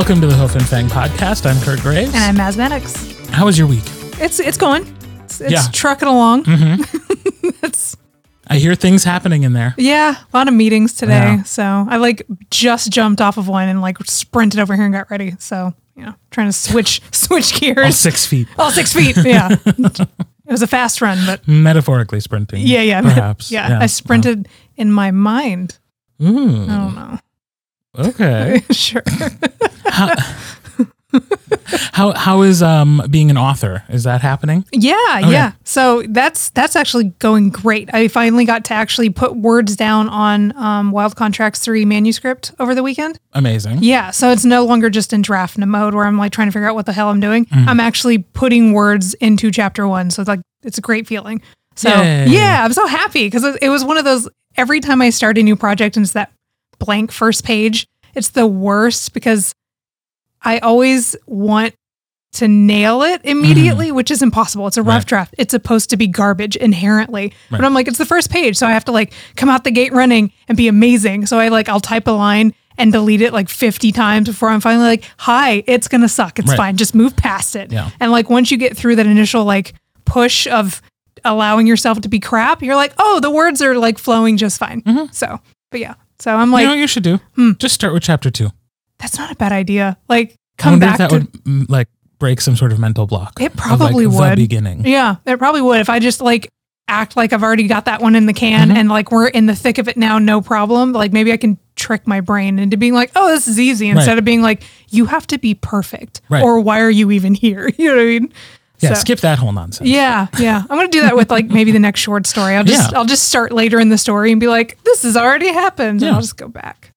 Welcome to the Hoof and Fang podcast. I'm Kirt Graves. And I'm Maz Maddox. How was your week? It's it's going. It's, it's Yeah. Mm-hmm. trucking along. it's I hear things happening in there. yeah, a lot of meetings today. Yeah. So I like just jumped off of one and like sprinted over here and got ready. So you know, trying to switch switch All gears. six feet, All six feet. Yeah. it was a fast run, but metaphorically sprinting. yeah, yeah, Perhaps. yeah. I sprinted in my mind. Mm, I don't know. okay. sure. How how is um being an author? Is that happening? Yeah, yeah. So that's that's actually going great. I finally got to actually put words down on um, Wild Contracts three manuscript over the weekend. Amazing. Yeah, so it's no longer just in draft mode where I'm like trying to figure out what the hell I'm doing. Mm-hmm. I'm actually putting words into chapter one, so it's like it's a great feeling. So Yay. yeah, I'm so happy because it was one of those. Every time I start a new project and it's that blank first page, it's the worst because I always want to nail it immediately, which is impossible. It's a rough Right. draft. It's supposed to be garbage inherently. Right. But I'm like, it's the first page. So I have to like come out the gate running and be amazing. So I like, I'll type a line and delete it like 50 times before I'm finally like, hi, it's going to suck. It's Right. fine. Just move past it. Yeah. And like, once you get through that initial like push of allowing yourself to be crap, you're like, oh, the words are like flowing just fine. So, but yeah. So I'm like, you know what you should do? Hmm. Just start with chapter two. That's not a bad idea. Like, I come wonder back if that to would mm, like break some sort of mental block. It of, like, probably The would. beginning. Yeah, it probably would if I just like act like I've already got that one in the can Mhm. and like we're in the thick of it now, no problem. Like maybe I can trick my brain into being like, oh, this is easy instead Right. of being like, you have to be perfect Right. or why are you even here? You know what I mean? Yeah. So- Skip that whole nonsense. Yeah, yeah. I'm gonna do that with like maybe the next short story. I'll just Yeah. I'll just start later in the story and be like, this has already happened. Yeah. And I'll just go back.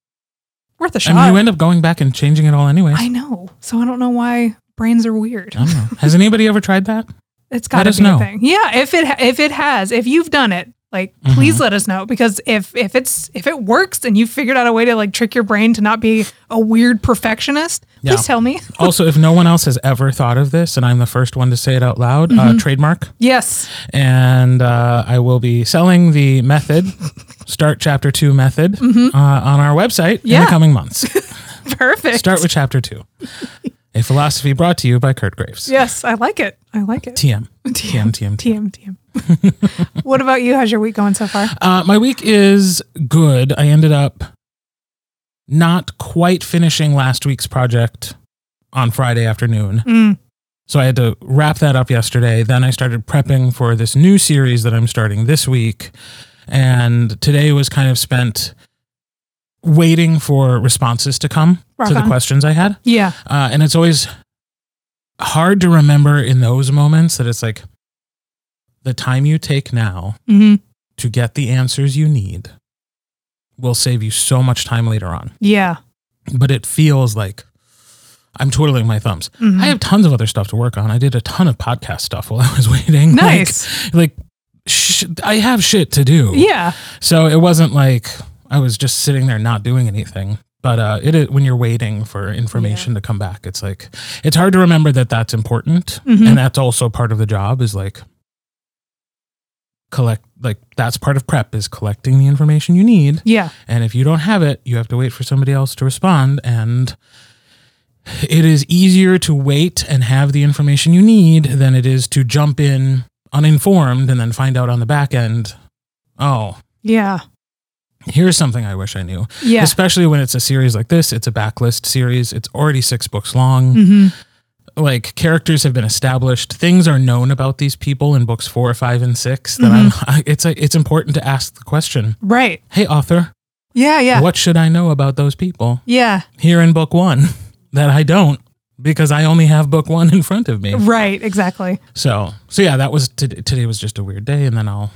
Worth a I shot. mean, you end up going back and changing it all anyway. I know. So I don't know why brains are weird. I don't know. Has anybody ever tried that? It's got to be know. a thing. Yeah, if it if it has, if you've done it, like Mm-hmm. please let us know because if if it's if it works and you figured out a way to like trick your brain to not be a weird perfectionist, Yeah. please tell me. also, if no one else has ever thought of this, and I'm the first one to say it out loud, Mm-hmm. uh, trademark. Yes. And uh, I will be selling the method, Start Chapter 2 method, uh, on our website in Mm-hmm. The coming months. Perfect. Start with Chapter 2. A philosophy brought to you by Kirt Graves. Yes, I like it. I like it. TM. TM, TM, TM. TM TM. what about you? How's your week going so far? Uh, my week is good. I ended up not quite finishing last week's project on Friday afternoon. Mm. So I had to wrap that up yesterday. Then I started prepping for this new series that I'm starting this week. And today was kind of spent waiting for responses to come Rock to the questions I had. Yeah. Uh, and it's always hard to remember in those moments that it's like the time you take now hmm to get the answers you need will save you so much time later on. Yeah. But it feels like I'm twiddling my thumbs. Mhm. I have tons of other stuff to work on. I did a ton of podcast stuff while I was waiting. Like- Nice. Like, sh- I have shit to do. yeah. So it wasn't like I was just sitting there not doing anything. But uh, it is, when you're waiting for information to come back, it's like it's hard to remember that that's important, Mhm. and that's also part of the job. Is like collect, like that's part of prep is collecting the information you need, Yeah. and if you don't have it, you have to wait for somebody else to respond. And it is easier to wait and have the information you need than it is to jump in uninformed and then find out on the back end, oh, Yeah. here's something I wish I knew. Yeah. Especially when it's a series like this, it's a backlist series. It's already six books long. hmm Like characters have been established. Things are known about these people in books four, five, and six. That Mm-hmm. I'm. It's a, it's important to ask the question. Right. Hey, author, Yeah. Yeah. what should I know about those people Yeah. here in book one that I don't because I only have book one in front of me. Right. Exactly. So, so yeah, that was today. Today was just a weird day, and then I'll.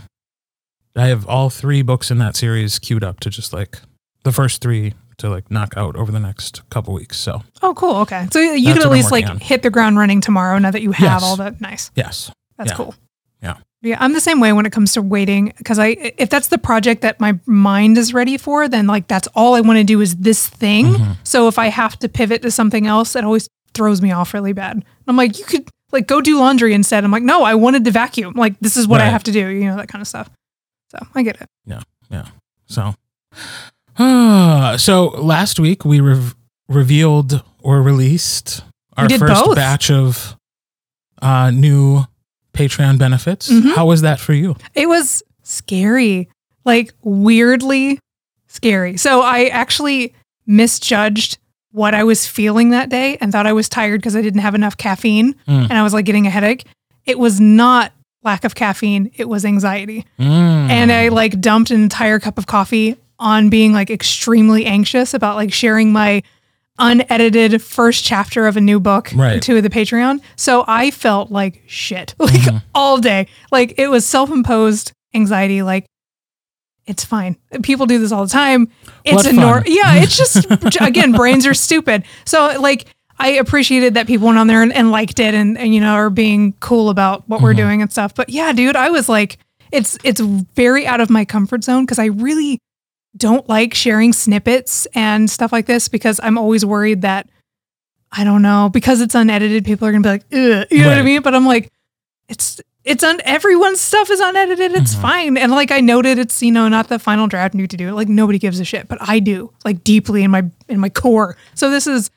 I have all three books in that series queued up to just like the first three to like knock out over the next couple weeks. So Oh, cool. Okay. So you That's what at I'm least like working on. hit the ground running tomorrow now that you have Yes. all the Nice. yes, That's Yeah. cool. Yeah. Yeah. I'm the same way when it comes to waiting because I, if that's the project that my mind is ready for, then like that's all I want to do is this thing. Mm-hmm. So if I have to pivot to something else, it always throws me off really bad. I'm like, you could like go do laundry instead. I'm like, no, I wanted to vacuum. Like, this is what I Right. have to do, you know, that kind of stuff. So I get it. yeah, yeah. so last week we rev- revealed or released our first both. batch of uh, new Patreon benefits. Mhm. How was that for you? It was scary, like weirdly scary. So I actually misjudged what I was feeling that day and thought I was tired because I didn't have enough caffeine Mm. and I was like getting a headache. It was not lack of caffeine, it was anxiety. Mm. And I like dumped an entire cup of coffee on being like extremely anxious about like sharing my unedited first chapter of a new book Right. to the Patreon. So I felt like shit like Mhm. all day. Like it was self-imposed anxiety like it's fine. People do this all the time. It's a fun. nor yeah, it's just again, brains are stupid. So like I appreciated that people went on there and, and liked it and, and you know are being cool about what we're Mhm. doing and stuff. But yeah, dude, I was like it's it's very out of my comfort zone because I really don't like sharing snippets and stuff like this because I'm always worried that I don't know because it's unedited. People are gonna be like, Ugh, you know what I mean? But I'm like, it's it's on everyone's stuff is unedited. It's Mhm. fine. And like I noted, it's you know not the final draft new to do. Like nobody gives a shit, but I do like deeply in my in my core. So this is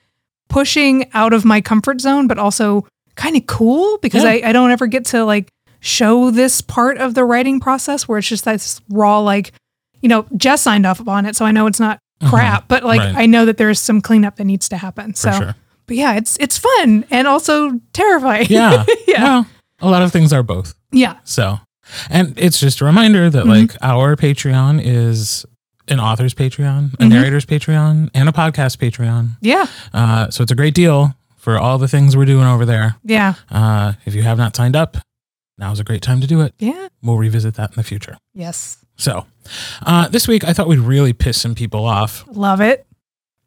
pushing out of my comfort zone, but also kind of cool because Yeah. I, I don't ever get to like show this part of the writing process where it's just this raw like you know Jess signed off on it, so I know it's not Mhm. crap, but like Right. I know that there's some cleanup that needs to happen. For so, sure. but yeah, it's it's fun and also terrifying. Yeah. yeah, Well, a lot of things are both. yeah, So, and it's just a reminder that Mhm. like our Patreon is an author's Patreon, a Mhm. narrator's Patreon, and a podcast Patreon. yeah, Uh, so it's a great deal for all the things we're doing over there. yeah, Uh, if you have not signed up, now's a great time to do it. yeah. We'll revisit that in the future. Yes, So, uh, this week I thought we'd really piss some people off love it.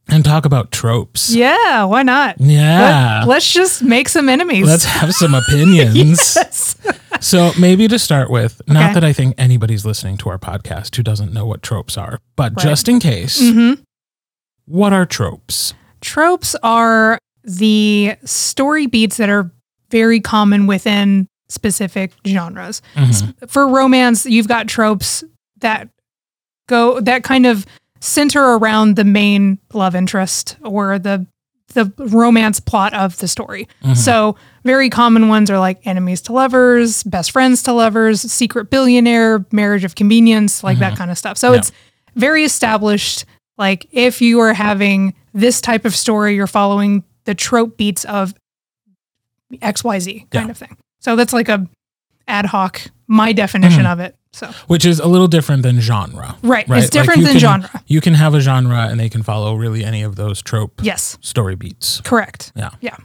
and talk about tropes. Yeah, why not? Yeah. Let, us just make some enemies. Let's have some opinions. yes. So maybe to start with, Okay. not that I think anybody's listening to our podcast who doesn't know what tropes are, but Right. just in case, hmm what are tropes? Tropes are the story beats that are very common within specific genres. Mhm. For romance, you've got tropes that go that kind of center around the main love interest or the the romance plot of the story. Mhm. So, very common ones are like enemies to lovers, best friends to lovers, secret billionaire, marriage of convenience, like that kind of stuff. So, Mm-hmm. Yeah. it's very established. Like, if you are having this type of story, you're following the trope beats of XYZ kind Yeah. of thing. So, that's like a ad hoc, my definition Mhm. of it. So, Which is a little different than genre. right. Right, It's different you than can- genre. You can have a genre and they can follow really any of those trope Yes, story beats. correct. Yeah, yeah.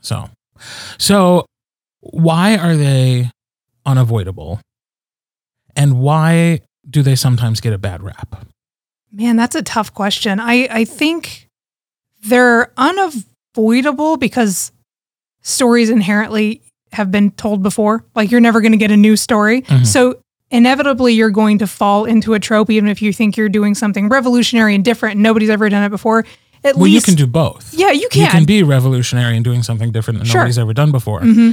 So, so why are they unavoidable? And why do they sometimes get a bad rap? Man, that's a tough question. I, I think they're unavoidable because stories inherently have been told before. Like you're never going to get a new story. Mhm. So inevitably you're going to fall into a trope, even if you think you're doing something revolutionary and different and nobody's ever done it before. At Well, least you can do both. Yeah, you can. You can. be revolutionary and doing something different than Sure. nobody's ever done before. hmm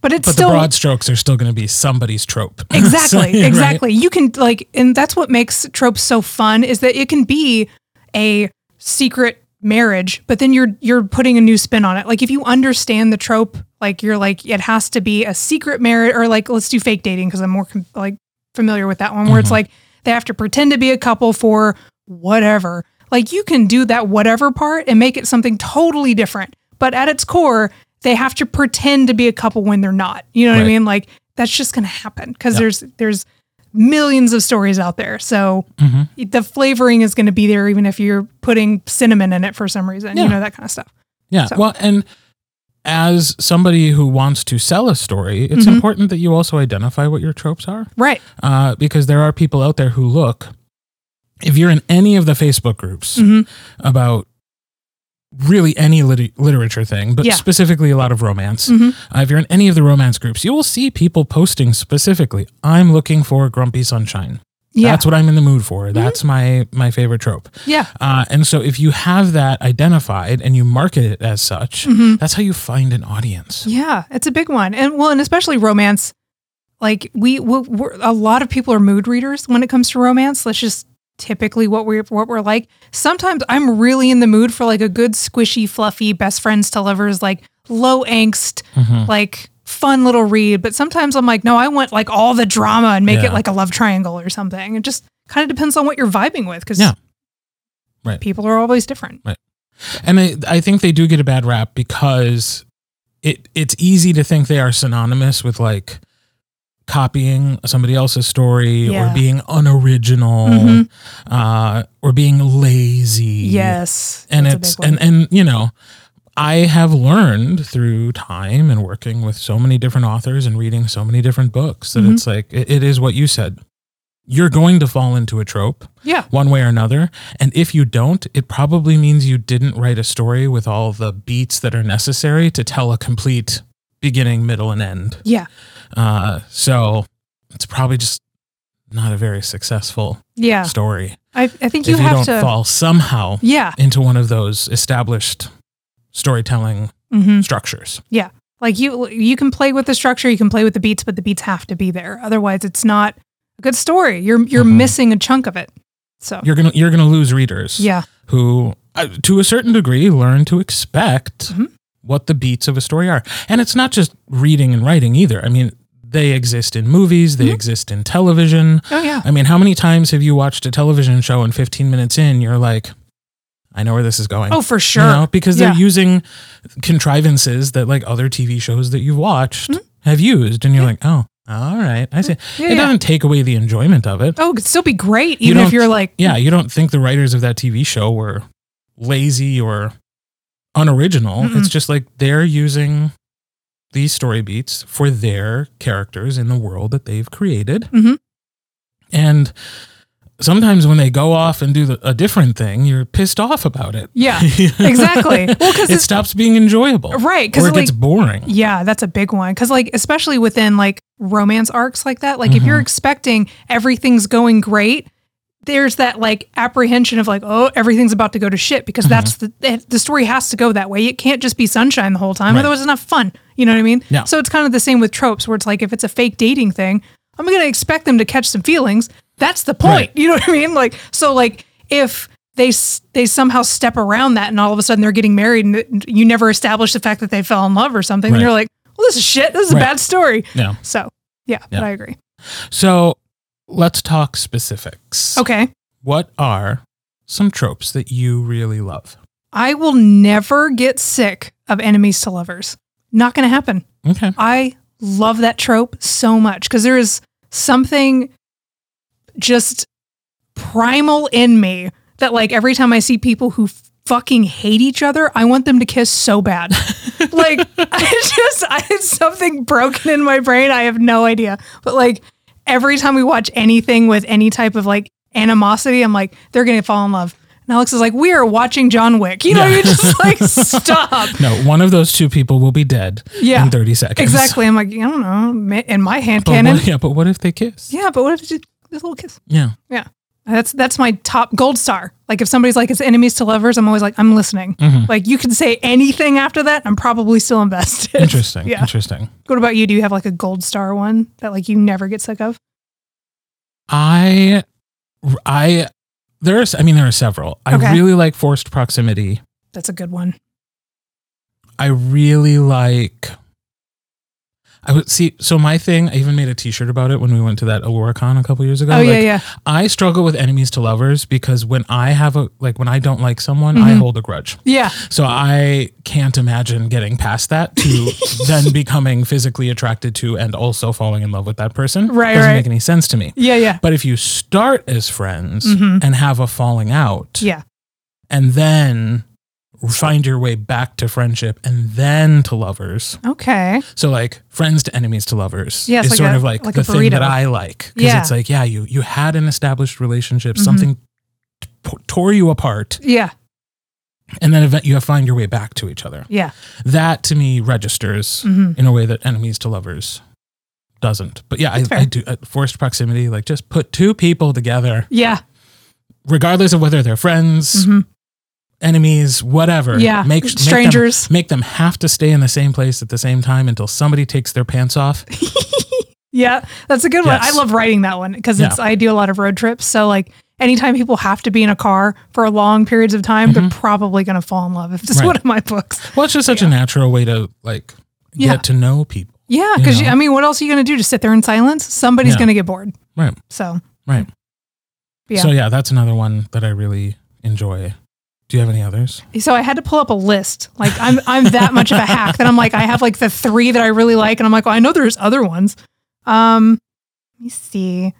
But it's But still the broad strokes are still going to be somebody's trope. So, exactly right? exactly you can like and that's what makes tropes so fun is that it can be a secret marriage but then you're you're putting a new spin on it. Like if you understand the trope like you're like it has to be a secret marriage or like let's do fake dating because i'm more com- like familiar with that one where it's Mhm. like they have to pretend to be a couple for whatever. Like you can do that whatever part and make it something totally different but at its core they have to pretend to be a couple when they're not. You know what i mean? Like that's just going to happen because Yeah. there's there's millions of stories out there so Mhm. the flavoring is going to be there even if you're putting cinnamon in it for some reason Yeah. you know that kind of stuff Yeah. So- Well, and as somebody who wants to sell a story, it's Mhm. important that you also identify what your tropes are. right uh, because there are people out there who look. If you're in any of the Facebook groups Mhm. about really any lit- literature thing, but Yeah. specifically a lot of romance, Mhm. uh, if you're in any of the romance groups, you will see people posting specifically, "I'm looking for grumpy sunshine. yeah Mm-hmm. That's what I'm in the mood for. That's my my favorite trope." yeah Uh, and so, if you have that identified and you market it as such, Mhm. that's how you find an audience. yeah it's a big one and well and especially romance like we we're, a lot of people are mood readers when it comes to romance let's just typically what we're what we're like. Sometimes I'm really in the mood for like a good squishy, fluffy best friends to lovers, like low angst, Mhm. like fun little read. But sometimes I'm like, no, I want like all the drama and make Yeah. it like a love triangle or something. It just kind of depends on what you're vibing with because Yeah. Right. people are always different. Right. And I, I think they do get a bad rap because it it's easy to think they are synonymous with like copying somebody else's story Yeah. or being unoriginal Mhm. uh, or being lazy. Yes. and that's it's and and you know i have learned through time and working with so many different authors and reading so many different books that Mhm. it's like it, it is what you said you're going to fall into a trope yeah. one way or another and if you don't it probably means you didn't write a story with all the beats that are necessary to tell a complete beginning middle and end Yeah. Uh, so it's probably just not a very successful Yeah. story I, I think you if you have don't to. fall somehow Yeah. into one of those established storytelling hmm structures. Yeah. Like you, you can play with the structure, you can play with the beats, but the beats have to be there. Otherwise, it's not a good story. You're you're Mhm. missing a chunk of it. So You're gonna you're gonna lose readers yeah, who, uh, to a certain degree, learn to expect Mhm. What the beats of a story are, and it's not just reading and writing either. I mean, they exist in movies, they Mhm. exist in television. oh yeah, I mean, how many times have you watched a television show and 15 minutes in, you're like, I know where this is going. oh for You sure. know, because they're using contrivances that like other TV shows that you've watched Mhm. have used, and you're Yeah. like, oh, all right, I see. Yeah, it yeah. doesn't take away the enjoyment of it. Oh, it could still be great, You even if you're like, Yeah, you don't think the writers of that TV show were lazy or unoriginal. Mm-mm. It's just like they're using these story beats for their characters in the world that they've created. Mhm. And sometimes when they go off and do the, a different thing, you're pissed off about it. yeah, exactly. Well, because it stops being enjoyable. right, because it like gets boring. Yeah, that's a big one. Cause like, especially within like romance arcs like that, like if you're Mhm. expecting everything's going great, there's that like apprehension of like, oh, everything's about to go to shit because Mhm. that's the the story has to go that way. It can't just be sunshine the whole time, Right. otherwise it's not fun. You know what I mean? Yeah. So it's kind of the same with tropes where it's like if it's a fake dating thing, I'm gonna expect them to catch some feelings. That's the point. Right. You know what I mean? Like so like if they they somehow step around that and all of a sudden they're getting married and you never establish the fact that they fell in love or something, then Right. you're like, well, this is shit. This is a bad story. Yeah. So yeah, Yeah. but I agree. So let's talk specifics. Okay. What are some tropes that you really love? I will never get sick of enemies to lovers. Not going to happen. Okay. I love that trope so much because there is something just primal in me that, like, every time I see people who fucking hate each other, I want them to kiss so bad. like, I just, I had something broken in my brain. I have no idea. But, like, every time we watch anything with any type of like animosity, I'm like, they're going to fall in love. And Alex is like, we are watching John Wick. You know, Yeah. you're just like, stop. No, one of those two people will be dead Yeah. in 30 seconds. Exactly. I'm like, I don't know. In my hand But cannon. what, yeah, but what if they kiss? Yeah, but what if it's just this little kiss? Yeah. Yeah. That's that's my top gold star. Like if somebody's like it's enemies to lovers, I'm always like I'm listening. Mhm. Like you can say anything after that, I'm probably still invested. Interesting. Yeah. Interesting. What about you? Do you have like a gold star one that like you never get sick of? I, I, there's, I mean, there are several. I really like forced proximity. That's a good one. I really like. I would see. So my thing, I even made a T-shirt about it when we went to that AloraCon a couple years ago. Oh yeah, Like, yeah. I struggle with enemies to lovers because when I have a like when I don't like someone, I Mhm. hold a grudge. Yeah. So I can't imagine getting past that to then becoming physically attracted to and also falling in love with that person. Right, Doesn't right. make any sense to me. Yeah, yeah. But if you start as friends Mhm. and have a falling out, Yeah. and then find your way back to friendship and then to lovers. Okay. So like friends to enemies to lovers Yeah, it's is like sort a- of like, like the thing that. I like because Yeah. it's like yeah you you had an established relationship Mhm. something t- tore you apart Yeah. and then event you have find your way back to each other. Yeah. That to me registers hmm in a way that enemies to lovers doesn't. But yeah, I, I do uh, forced proximity like just put two people together Yeah. regardless of whether they're friends, hmm enemies, whatever. Yeah. make make them- Strangers. make them have to stay in the same place at the same time until somebody takes their pants off. Yeah, that's a good one. I love writing that one because it's I do a lot of road trips. So like anytime people have to be in a car for long periods of time, they're probably going to fall in love if it's Mm-hmm. Right. one of my books. Well, it's just such a natural way to like get Yeah. to know people. Yeah, You because know? I mean, what else are you going to do? Just sit there in silence? Somebody's Yeah. going to get bored. Right. So Right. Yeah. So yeah, that's another one that I really enjoy. Do you have any others? So I had to pull up a list. Like I'm I'm that much of a hack that I'm like I have like the three that I really like, and I'm like, well, I know there's other ones. Um, let me see.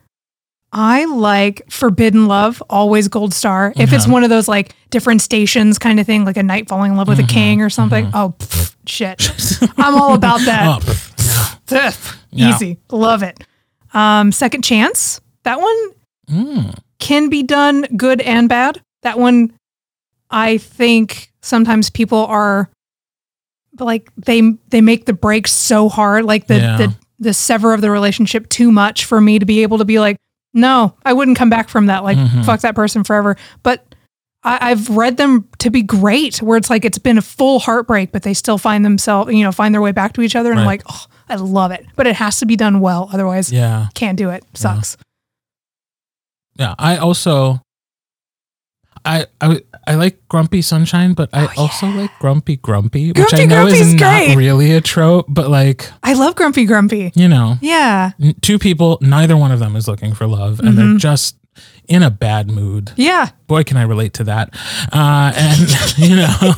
I like Forbidden Love, always gold star. If it's one of those like different stations kind of thing, like a knight falling in love with Mhm, a king or something. mhm. Oh pff, shit, I'm all about that. Oh, pff, yeah. Pff, Yeah. Easy, love it. Um, Second Chance. That one Mm. can be done good and bad. That one, I think sometimes people are like they they make the break so hard, like the Yeah. the the sever of the relationship too much for me to be able to be like, no, I wouldn't come back from that. Like Mhm. fuck that person forever. But I, I've read them to be great, where it's like it's been a full heartbreak, but they still find themselves, you know, find their way back to each other, and I'm like, oh, I love it. But it has to be done well, otherwise, Yeah. can't do it. Sucks. Yeah. I also I I I like Grumpy Sunshine, but I Oh, yeah. also like Grumpy Grumpy, which I know is not great. really a trope, but like, I love Grumpy Grumpy. you know, Yeah. n- two people, neither one of them is looking for love and they're Mhm. just in a bad mood. Yeah. Boy, can I relate to that. Uh, and, you know,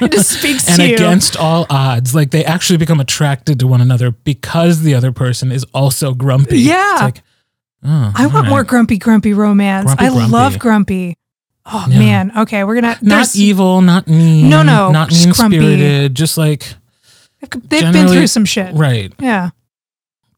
It just speaks and against all odds, like they actually become attracted to one another because the other person is also grumpy. Yeah. It's like, oh, I want all more grumpy, grumpy romance. Grumpy, I grumpy. love grumpy. Oh Yeah. man. Okay, we're gonna. Not evil, not mean. No, no, Not mean spirited. Just like, They've been through some shit. right. Yeah.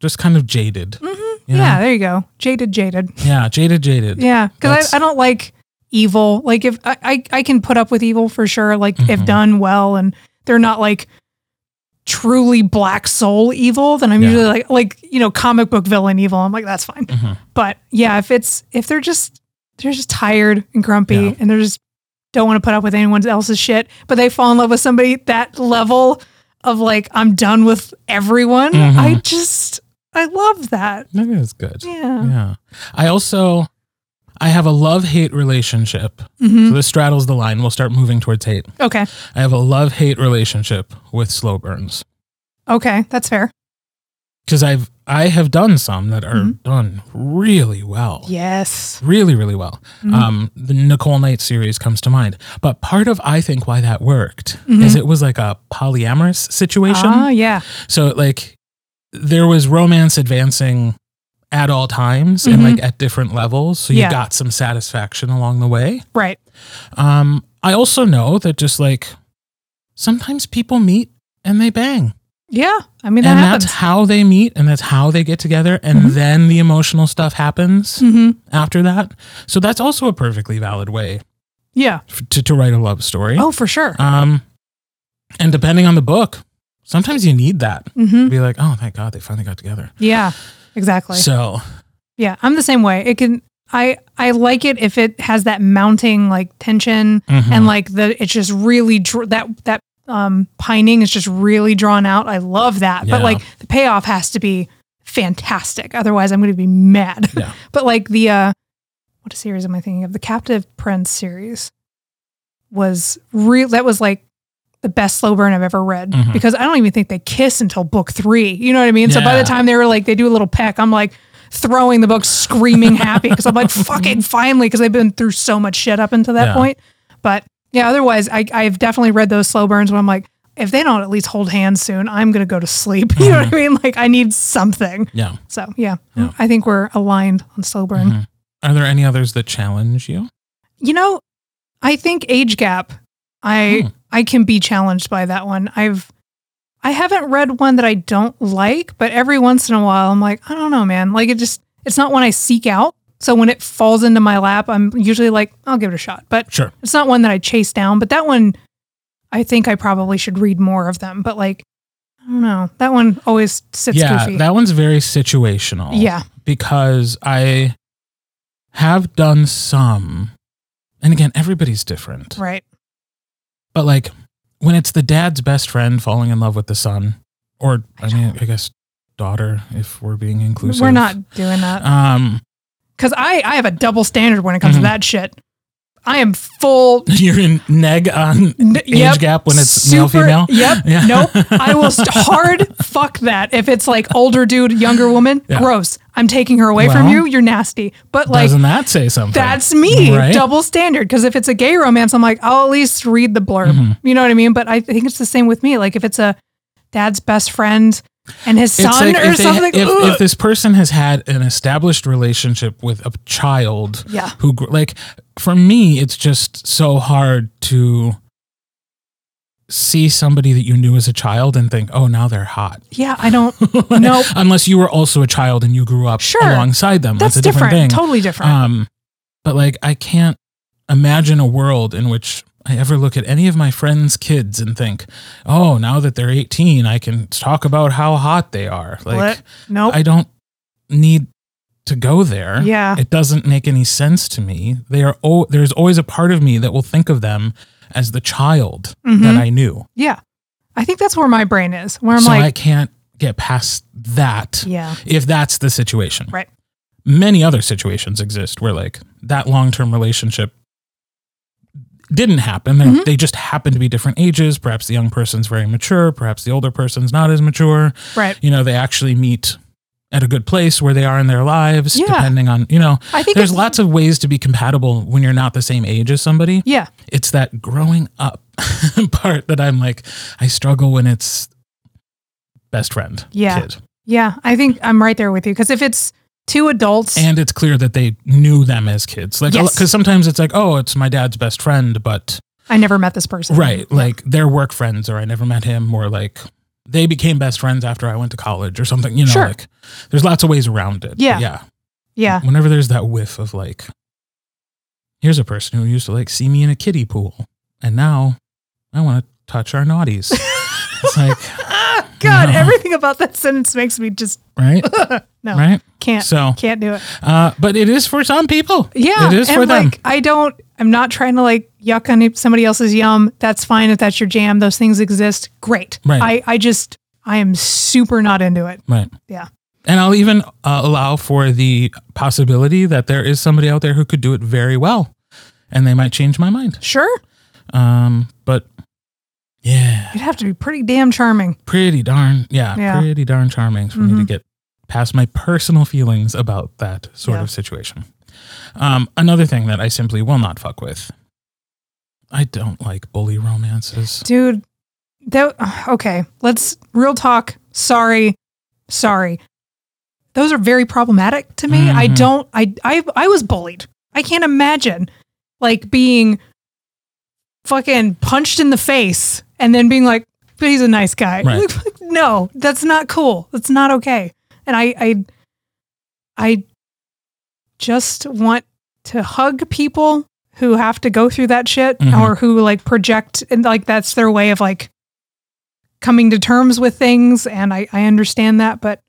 Just kind of jaded. hmm you Yeah. There you go. Jaded, jaded. Yeah. Jaded, jaded. Yeah. Because I, I don't like evil. Like if I, I I can put up with evil for sure. Like if Mhm. done well, and they're not like truly black soul evil, then I'm Yeah. usually like like you know comic book villain evil. I'm like that's fine. Mhm. But yeah, if it's if they're just they're just tired and grumpy Yeah. and they're just don't want to put up with anyone else's shit, but they fall in love with somebody that level of like I'm done with everyone. Mhm. I just I love that. That is good. Yeah. Yeah. I also, I have a love hate relationship. hmm So this straddles the line. We'll start moving towards hate. Okay. I have a love hate relationship with slow burns Okay, that's fair. Because I've I have done some that are Mhm. done really well. Yes. Really, really well. Mhm. Um, the Nicole Knight series comes to mind. But part of I think why that worked Mhm. is it was like a polyamorous situation. Ah, yeah. So like there was romance advancing at all times and Mhm. like at different levels. So you Yeah. got some satisfaction along the way. Right. Um, I also know that just like sometimes people meet and they bang. Yeah. I mean that and happens. that's how they meet and that's how they get together. And Mhm. then the emotional stuff happens hmm after that. So that's also a perfectly valid way Yeah. to, to write a love story. Oh, for sure. Um, and depending on the book, sometimes you need that. hmm Be like, oh, thank God they finally got together. Yeah. Exactly. So Yeah, I'm the same way. It can I I like it if it has that mounting like tension mhm. and like the it's just really dr- that that um pining is just really drawn out. I love that. But like the payoff has to be fantastic. Otherwise I'm going to be mad. Yeah. but like the uh what series am I thinking of? The Captive Prince series was real that was like the best slow burn I've ever read Mhm. because I don't even think they kiss until book 3. You know what I mean? So by the time they were like they do a little peck, I'm like throwing the book screaming happy because I'm like fucking finally because they've been through so much shit up until that Yeah. point. But yeah, otherwise I I've definitely read those slow burns where I'm like if they don't at least hold hands soon, I'm gonna go to sleep. You know what I mean? Like I need something. yeah. So yeah, Yeah. I think we're aligned on slow burn. Mhm. Are there any others that challenge you? You know, I think age gap. I Hmm. I can be challenged by that one. I've I haven't read one that I don't like, but every once in a while I'm like, I don't know, man. Like it just it's not one I seek out. So when it falls into my lap, I'm usually like, I'll give it a shot. But Sure. it's not one that I chase down. But that one, I think I probably should read more of them. But like, I don't know. That one always sits yeah, goofy. that one's very situational. yeah. Because I have done some, and again, everybody's different. Right. But like when it's the dad's best friend falling in love with the son, or I mean, I guess daughter, if we're being inclusive. We're not doing that. Um, because I I have a double standard when it comes Mhm. to that shit. I am full You're in neg on N- age yep, gap when it's super- male female. Yep. Yeah. Nope. I will st- hard fuck that. If it's like older dude, younger woman, Yeah. gross. I'm taking her away from you. You're nasty. But like Doesn't that say something? that's me. Right? Double standard. Because if it's a gay romance, I'm like, I'll at least read the blurb. Mm-hmm. You know what I mean? But I think it's the same with me. Like if it's a dad's best friend and his son like or they- something. if, if this person has had an established relationship with a child Yeah. who like for me it's just so hard to see somebody that you knew as a child and think oh now they're hot yeah, I don't. Nope. unless you were also a child and you grew up Sure. alongside them That's that's, a different, different. thing Totally different. um but like i can't imagine a world in which I ever look at any of my friends' kids and think, "Oh, now that they're 18, I can talk about how hot they are." Like, what? Nope. I don't need to go there. Yeah. It doesn't make any sense to me. They are oh, there's always a part of me that will think of them as the child that Mhm. I knew. yeah. I think that's where my brain is. Where I'm so I can't get past that yeah. if that's the situation. Right. Many other situations exist where like that long-term relationship didn't happen. They- Mhm. They just happen to be different ages. Perhaps the young person's very mature. Perhaps the older person's not as mature. Right. you know, they actually meet at a good place where they are in their lives, Yeah. depending on, you know, I think there's lots of ways to be compatible when you're not the same age as somebody. Yeah. It's that growing up part that I'm like, I struggle when it's best friend Yeah. kid. Yeah. I think I'm right there with you. Because if it's two adults, And it's clear that they knew them as kids. Like, Yes. because sometimes it's like, oh, it's my dad's best friend, but I never met this person. right, like they're work friends, or I never met him, or like they became best friends after I went to college or something. You know, Sure. like there's lots of ways around it. Yeah. yeah. Yeah. whenever there's that whiff of like, here's a person who used to like see me in a kiddie pool, and now I want to touch our naughties. it's like, God, everything about that sentence makes me just right, no. right. Can't. So, can't do it. uh, but it is for some people. Yeah. it is for them. like, I don't, I'm not trying to like yuck on somebody else's yum. That's fine if that's your jam. Those things exist. Great. Right. I, I just, I am super not into it. Right. Yeah. And I'll even uh, allow for the possibility that there is somebody out there who could do it very well, and they might change my mind. Sure. Um, yeah, You'd have to be pretty damn charming. pretty darn, yeah, Yeah. pretty darn charming for me to Mhm. get past my personal feelings about that sort Yeah. of situation. Um, another thing that I simply will not fuck with. I don't like bully romances. Dude, that, okay. Let's real talk. Sorry. Sorry. Those are very problematic to me. I Mhm. don't, I, I, I was bullied. I can't imagine like being fucking punched in the face and then being like, but he's a nice guy. Right. No, that's not cool. That's not okay. And I, I, I just want to hug people who have to go through that shit Mhm. or who like project and like that's their way of like coming to terms with things. And I, I understand that, but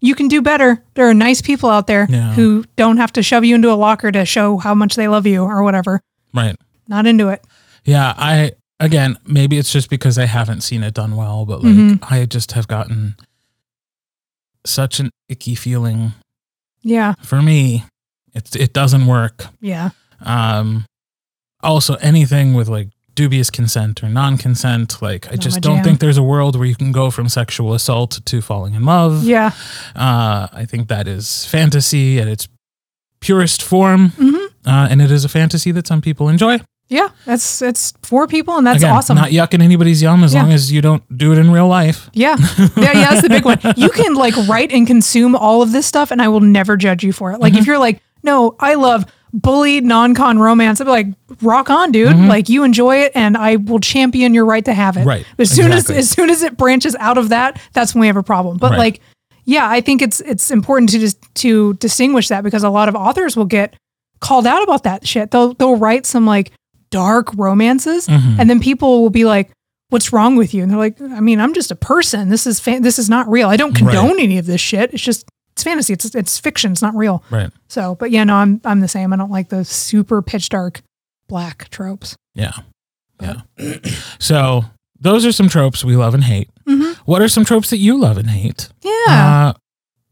you can do better. There are nice people out there Yeah. who don't have to shove you into a locker to show how much they love you or whatever. Right. Not into it. Yeah, I again, maybe it's just because I haven't seen it done well, but like Mhm. I just have gotten such an icky feeling Yeah. for me. It it doesn't work. Yeah. Um also anything with like dubious consent or non-consent, like I Not just don't jam. think there's a world where you can go from sexual assault to falling in love. Yeah. Uh I think that is fantasy at its purest form. hmm Uh, and it is a fantasy that some people enjoy. Yeah. That's, it's four people and that's Again, awesome. Not yucking anybody's yum as Yeah. long as you don't do it in real life. Yeah. Yeah, yeah, that's the big one. You can like write and consume all of this stuff and I will never judge you for it. Like Mm-hmm. if you're like, no, I love bullied non-con romance, I'd be like, rock on, dude. Mhm. Like you enjoy it and I will champion your right to have it. Right, As soon exactly. as as soon as it branches out of that, that's when we have a problem. But Right. like, yeah, I think it's it's important to just to distinguish that because a lot of authors will get called out about that shit. They'll they'll write some like dark romances Mhm. and then people will be like what's wrong with you and they're like i mean i'm just a person this is fa- this is not real i don't Right. condone any of this shit it's just it's fantasy it's it's fiction it's not real Right. so but yeah no i'm i'm the same i don't like the super pitch dark black tropes Yeah. Yeah. so those are some tropes we love and hate. Mhm. What are some tropes that you love and hate? yeah Uh,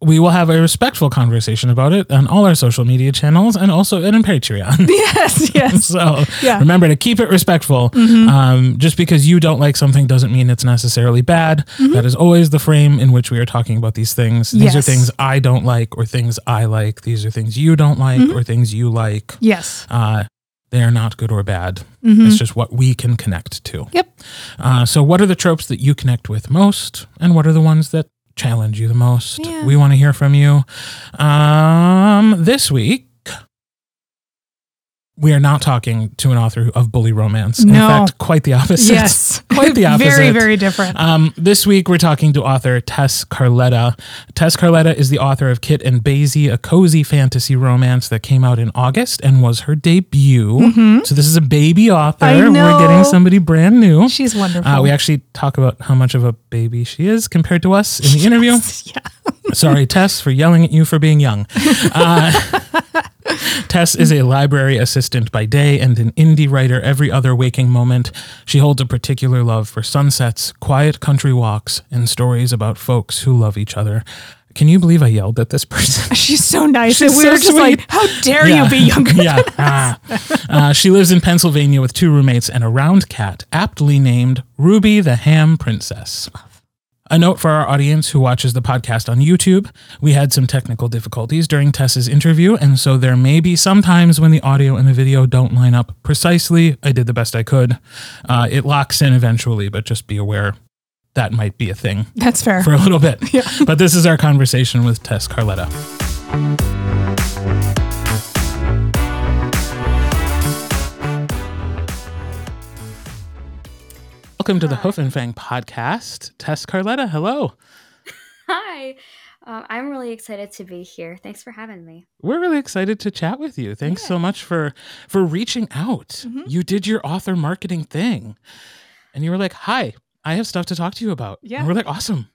we will have a respectful conversation about it on all our social media channels and also in Patreon. yes, yes. so Yeah. remember to keep it respectful. Mhm. Um, just because you don't like something doesn't mean it's necessarily bad. That is always the frame in which we are talking about these things. These are things I don't like or things I like. These are things you don't like or things you like. yes. Uh, they are not good or bad. Mhm. It's just what we can connect to. Yep. Uh, so, what are the tropes that you connect with most, and what are the ones that challenge you the most? Yeah. We want to hear from you. Um, this week, we are not talking to an author of bully romance. In No. fact, quite the opposite. Yes. quite the opposite. Very, very different. Um, this week, we're talking to author Tess Carletta. Tess Carletta is the author of Kit and Basie, a cozy fantasy romance that came out in August and was her debut. So, this is a baby author. Mm-hmm. I know. We're getting somebody brand new. She's wonderful. Uh, we actually talk about how much of a baby she is compared to us in the interview. yeah. Sorry, Tess, for yelling at you for being young. Uh, Tess is a library assistant by day and an indie writer every other waking moment. She holds a particular love for sunsets, quiet country walks, and stories about folks who love each other. Can you believe I yelled at this person? She's so nice. She's and we so were just sweet. like, how dare you be younger? yeah. Ah. Uh, she lives in Pennsylvania with two roommates and a round cat, aptly named Ruby the Ham Princess. A note for our audience who watches the podcast on YouTube we had some technical difficulties during Tess's interview, and so there may be some times when the audio and the video don't line up precisely. I did the best I could. Uh, it locks in eventually, but just be aware that might be a thing That's fair. for a little bit. Yeah. But this is our conversation with Tess Carletta. Welcome to the Hoof and Fang podcast. Tess Carletta, hello. Hi. Um, I'm really excited to be here. Thanks for having me. We're really excited to chat with you. Thanks so much for for reaching out. Mhm. You did your author marketing thing. And you were like, "Hi, I have stuff to talk to you about." Yeah. And we're like, "Awesome.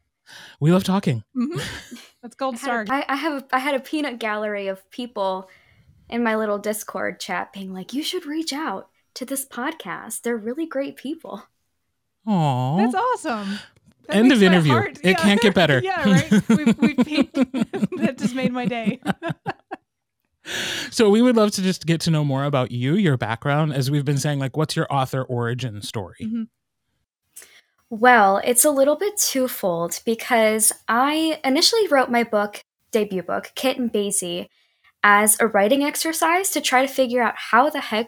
We love talking." Mhm. That's gold I had, star. a, I, I have a, I had a peanut gallery of people in my little Discord chat being like, "You should reach out to this podcast. They're really great people." Aww. That's awesome. That End of interview. heart- It can't get better. yeah, right. We've, we've that just made my day. So we would love to just get to know more about you, your background, as we've been saying, like what's your author origin story? Mhm. Well, it's a little bit twofold because I initially wrote my book, debut book, Kit and Basie, as a writing exercise to try to figure out how the heck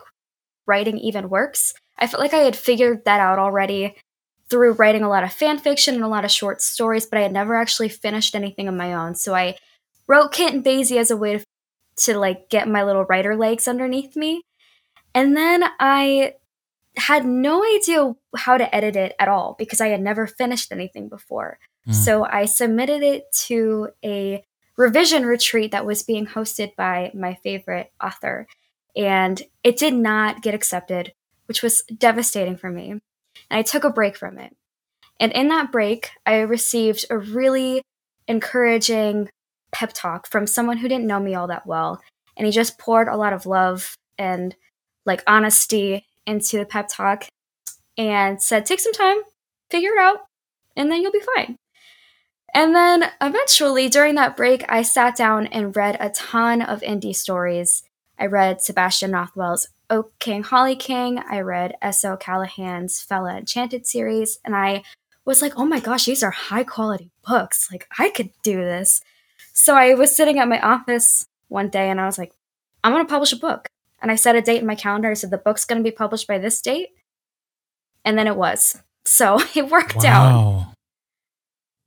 writing even works. I felt like I had figured that out already through writing a lot of fan fiction and a lot of short stories, but I had never actually finished anything of my own. So I wrote Kit and Basie as a way to, to like get my little writer legs underneath me. And then I had no idea how to edit it at all because I had never finished anything before. Mm. So I submitted it to a revision retreat that was being hosted by my favorite author. And it did not get accepted, which was devastating for me. And I took a break from it. And in that break, I received a really encouraging pep talk from someone who didn't know me all that well. And he just poured a lot of love and like honesty into the pep talk and said, take some time, figure it out, and then you'll be fine. And then eventually, during that break, I sat down and read a ton of indie stories. I read Sebastian Nothwell's Oak King, Holly King. I read S.O. Callahan's Fella Enchanted series. And I was like, oh my gosh, these are high quality books. Like, I could do this. So I was sitting at my office one day and I was like, I'm going to publish a book. And I set a date in my calendar. I said, the book's going to be published by this date. And then it was. So it worked out.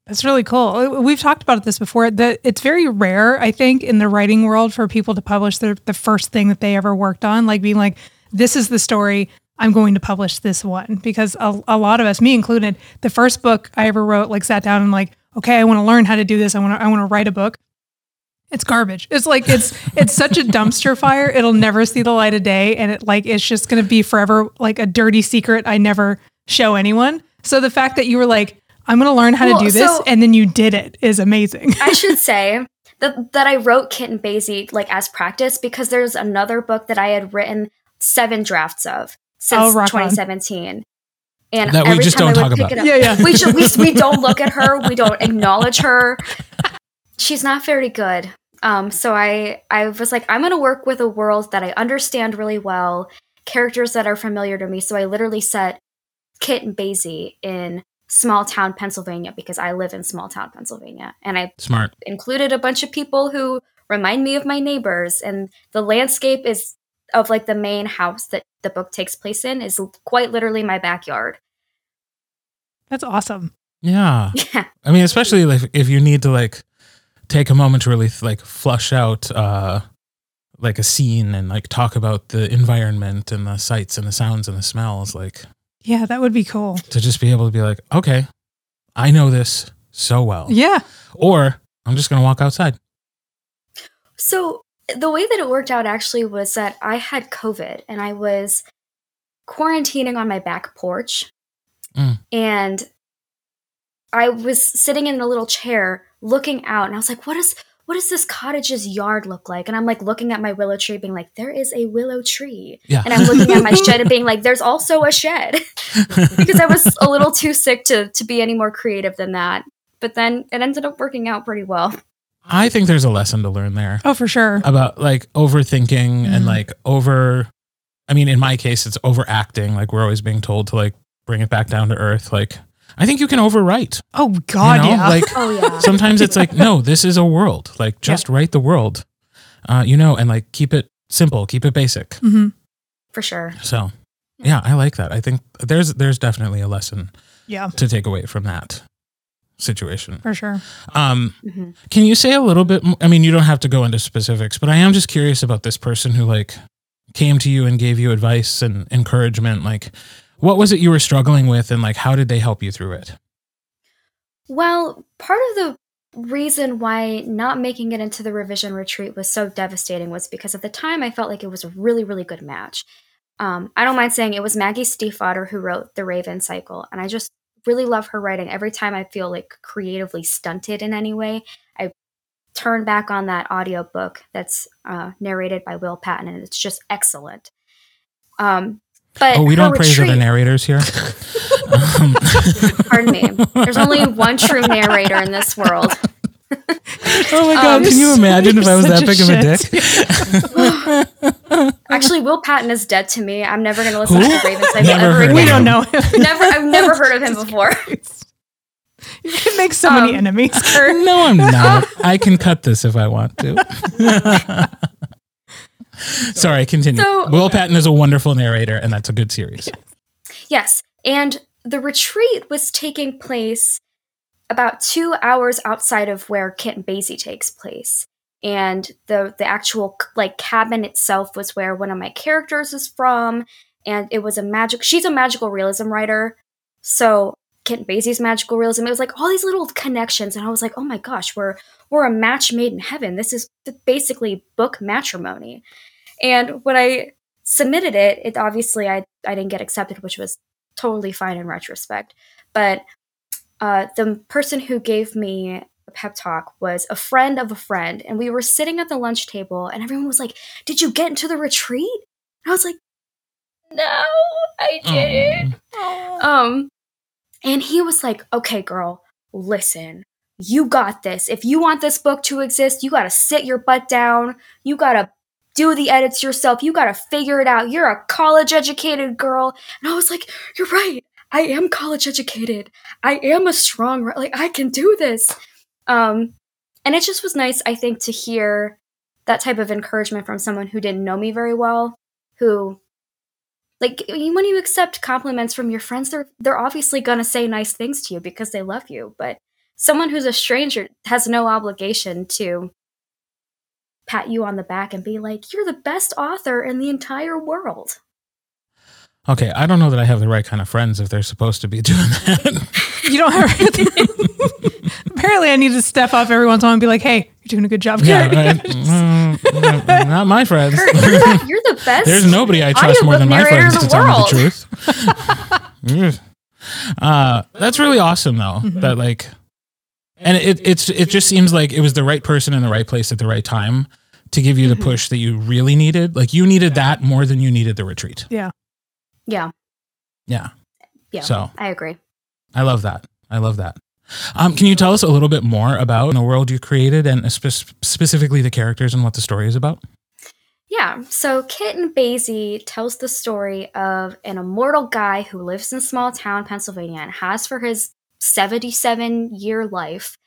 That's really cool. Uh, we've talked about this before. That it's very rare, I think, in the writing world for people to publish their the first thing that they ever worked on, like being like, "This is the story. I'm going to publish this one." Because a, a lot of us, me included, the first book I ever wrote, like, sat down and like, "Okay, I want to learn how to do this. I want to I want to write a book." It's garbage. It's like it's it's such a dumpster fire. It'll never see the light of day, and it like it's just going to be forever like a dirty secret I never show anyone. So the fact that you were like, I'm going to learn how Well, to do this, so- and then you did it is amazing. I should say that that I wrote Kit and Basie like as practice because there's another book that I had written seven drafts of since Oh, rock on. 2017. And That we every just time don't I would talk pick about. it up, yeah, yeah. we, should, we we don't look at her. We don't acknowledge her. she's not very good. Um, so I I was like, I'm gonna work with a world that I understand really well, characters that are familiar to me. So I literally set Kit and Basie in small town Pennsylvania because I live in small town Pennsylvania, and I Smart. included a bunch of people who remind me of my neighbors, and the landscape is of like the main house that the book takes place in is quite literally my backyard. That's awesome. Yeah. Yeah. I mean, especially like if you need to like take a moment to really like flush out uh like a scene and like talk about the environment and the sights and the sounds and the smells, like Yeah, that would be cool. to just be able to be like, okay, I know this so well. Yeah. Or I'm just gonna walk outside. So the way that it worked out actually was that I had COVID and I was quarantining on my back porch. Mm. And I was sitting in a little chair looking out and I was like, what is what does this cottage's yard look like? And I'm like looking at my willow tree, being like, there is a willow tree. Yeah. And I'm looking at my shed and being like, there's also a shed. because I was a little too sick to to be any more creative than that. But then it ended up working out pretty well. I think there's a lesson to learn there. Oh, for sure. about like overthinking and Mhm. like over I mean in my case it's overacting like we're always being told to like bring it back down to earth like I think you can overwrite Oh God, you know? yeah. like Oh yeah. sometimes it's like no this is a world like just write the world uh you know and like keep it simple keep it basic hmm For sure. so yeah I like that I think there's there's definitely a lesson Yeah, to take away from that situation for sure. um hmm Can you say a little bit? mo- I mean, you don't have to go into specifics, but I am just curious about this person who like came to you and gave you advice and encouragement. Like, what was it you were struggling with, and like, how did they help you through it? Well, part of the reason why not making it into the revision retreat was so devastating was because at the time I felt like it was a really, really good match. Um, I don't mind saying it was Maggie Stiefvater who wrote The Raven Cycle, and I just really love her writing. Every time I feel like creatively stunted in any way, I turn back on that audiobook that's uh, narrated by Will Patton, and it's just excellent. Um, but Oh, we don't praise other narrators here. Um, Pardon me. There's only one true narrator in this world. oh my god! Um, can you imagine if I was that big of a dick? Actually, Will Patton is dead to me. I'm never going to listen Who? to the Raven Cycle Never ever heard again. of we don't know him. Never, I've never heard of him before. You can make so many Um, enemies, Kirt. no, I'm not. I can cut this if I want to. Sorry, continue. So- Will Patton is a wonderful narrator, and that's a good series. Yes, and the retreat was taking place about two hours outside of where Kit and Basie takes place. And the the actual like cabin itself was where one of my characters is from, and it was a magic. She's a magical realism writer, so And Basie's magical realism. It was like all these little connections, and I was like, oh my gosh, we're we're a match made in heaven. This is basically book matrimony. And when I submitted it, it obviously I I didn't get accepted, which was totally fine in retrospect. But uh, the person who gave me a pep talk was a friend of a friend, and we were sitting at the lunch table, and everyone was like, "Did you get into the retreat?" And I was like, "No, I didn't." Um, and he was like, "Okay, girl, listen." You got this. If you want this book to exist, you got to sit your butt down. You got to do the edits yourself. You got to figure it out. You're a college educated girl. And I was like, you're right. I am college educated. I am a strong, like, I can do this. Um, and it just was nice, I think, to hear that type of encouragement from someone who didn't know me very well, who, like, when you accept compliments from your friends, they're, they're obviously going to say nice things to you because they love you. But someone who's a stranger has no obligation to pat you on the back and be like, you're the best author in the entire world. Okay, I don't know that I have the right kind of friends if they're supposed to be doing that. You don't have. Apparently, I need to step up every once in a while and be like, "Hey, you're doing a good job, yeah, Kirt." right. Mm, not my friends. You're, the, you're the best. There's nobody I trust more than my narrator in friends to the tell me world. the truth. Mm. uh, that's really awesome, though. Mhm. That like, and it it's it just seems like it was the right person in the right place at the right time to give you the Mhm. push that you really needed. Like you needed that more than you needed the retreat. Yeah, Yeah. yeah. Yeah. So I agree. I love that. I love that. Um, can you tell us a little bit more about the world you created and spe- specifically the characters and what the story is about? Yeah, so Kit and Basie tells the story of an immortal guy who lives in a small town, Pennsylvania, and has for his 77 year life.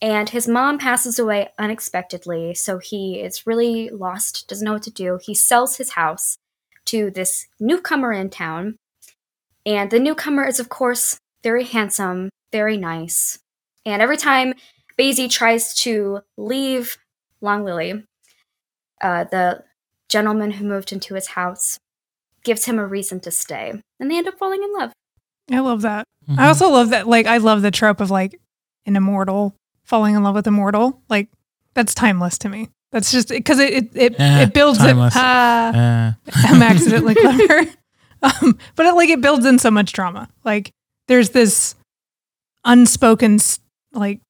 And his mom passes away unexpectedly, so he is really lost, doesn't know what to do. He sells his house to this newcomer in town. And the newcomer is, of course, very handsome, very nice. And every time Basie tries to leave Long Lily, uh, the gentleman who moved into his house gives him a reason to stay. And they end up falling in love. I love that. Mhm. I also love that. Like, I love the trope of like an immortal falling in love with a mortal. Like, that's timeless to me. That's just because it it it, Eh, it builds it. timeless. Ah, Uh, I'm accidentally clever. Um, but it, like it builds in so much drama. Like there's this unspoken like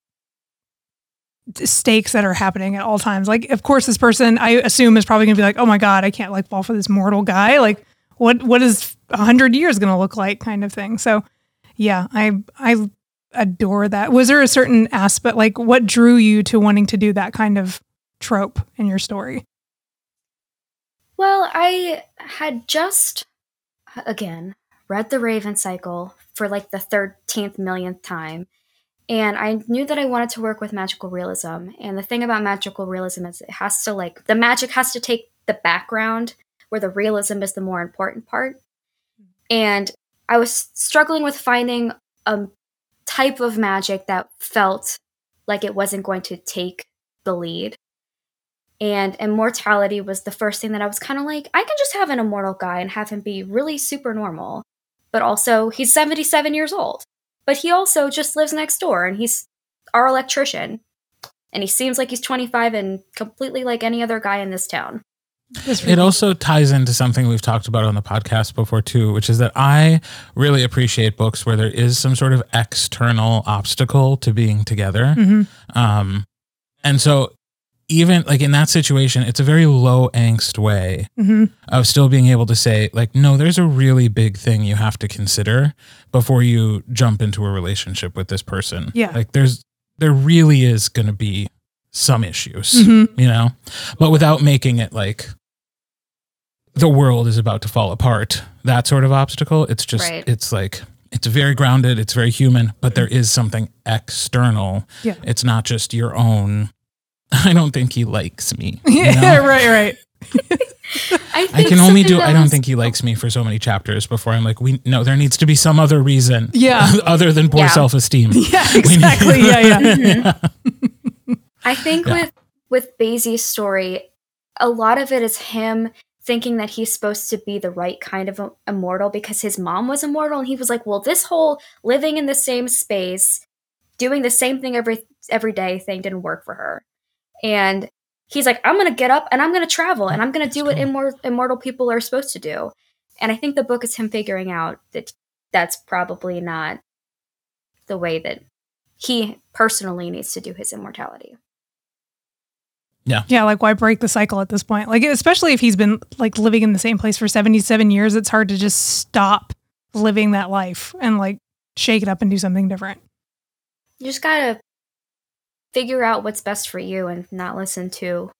stakes that are happening at all times. Like of course this person I assume is probably gonna be like, oh my god, I can't like fall for this mortal guy. Like what what is a hundred years gonna look like kind of thing. So yeah, I I adore that. Was there a certain aspect like what drew you to wanting to do that kind of trope in your story? Well, I had just, again, read The Raven Cycle for like the 13th millionth time. And I knew that I wanted to work with magical realism. And the thing about magical realism is it has to, like, the magic has to take the background where the realism is the more important part. And I was struggling with finding a type of magic that felt like it wasn't going to take the lead. And immortality was the first thing that I was kind of like, I can just have an immortal guy and have him be really super normal. But also, he's 77 years old. But he also just lives next door and he's our electrician. And he seems like he's 25 and completely like any other guy in this town. It also ties into something we've talked about on the podcast before too, which is that I really appreciate books where there is some sort of external obstacle to being together. Mhm. Um, and so even like in that situation, it's a very low angst way hmm of still being able to say like, no, there's a really big thing you have to consider before you jump into a relationship with this person. Yeah. Like there's, there really is going to be some issues Mhm. you know, but without making it like the world is about to fall apart. That sort of obstacle. It's just, Right. it's like, it's very grounded, it's very human, but there is something external. Yeah. It's not just your own. I don't think he likes me. you Yeah, right, right. I, I can only do. that I don't was- think he likes me for so many chapters before I'm like, we no. There needs to be some other reason, Yeah. other than poor Yeah. self esteem. Yeah, exactly. Yeah, yeah. I think Yeah. with with Basie's story, a lot of it is him thinking that he's supposed to be the right kind of a- immortal because his mom was immortal, and he was like, "Well, this whole living in the same space, doing the same thing every every day thing didn't work for her," and he's like, "I'm gonna get up and I'm gonna travel and I'm gonna do what immor- immortal people are supposed to do," and I think the book is him figuring out that that's probably not the way that he personally needs to do his immortality. Yeah. Yeah, like why break the cycle at this point? Like especially if he's been like living in the same place for 77 years, it's hard to just stop living that life and like shake it up and do something different. You just gotta figure out what's best for you and not listen to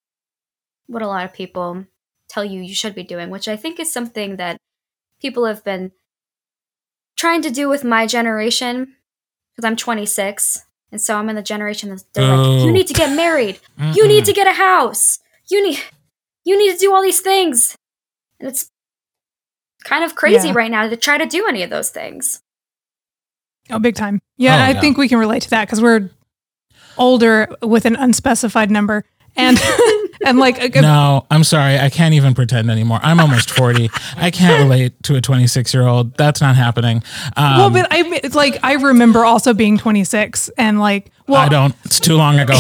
what a lot of people tell you you should be doing, which I think is something that people have been trying to do with my generation because I'm 26. And so I'm in the generation that they're like, Oh. you need to get oh. married. You need to get a house. You need you need to do all these things. And it's kind of crazy Yeah. right now to try to do any of those things. Oh, big time. Yeah, Oh, I yeah. think we can relate to that because we're older with an unspecified number. And and like a, No, I'm sorry. I can't even pretend anymore. I'm almost 40. I can't relate to a 26 year old. That's not happening. Um, well, but I it's like I remember also being 26 and like well I don't. It's too long ago.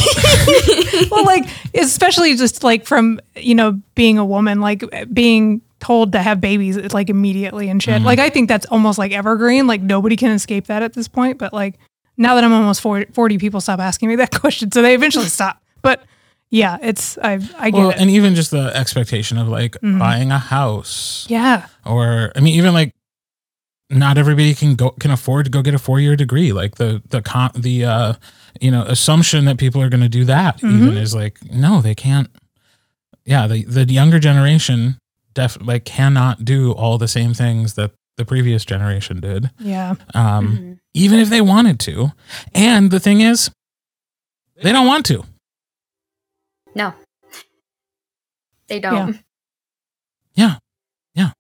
well, like especially just like from you know being a woman, like being told to have babies, it's like immediately and shit. Mm-hmm. Like I think that's almost like evergreen. Like nobody can escape that at this point. But like now that I'm almost 40, 40 people stop asking me that question, so they eventually stop. But yeah, it's I I get well, it. and even just the expectation of like Mhm. buying a house yeah, or, I mean, even like not everybody can go can afford to go get a four year degree. Like the the con the uh you know assumption that people are going to do that even is like no, they can't. Yeah, the the younger generation def like cannot do all the same things that the previous generation did. Yeah. Um, Mhm. even if they wanted to. And the thing is, they don't want to. No. They don't. Yeah. yeah. yeah.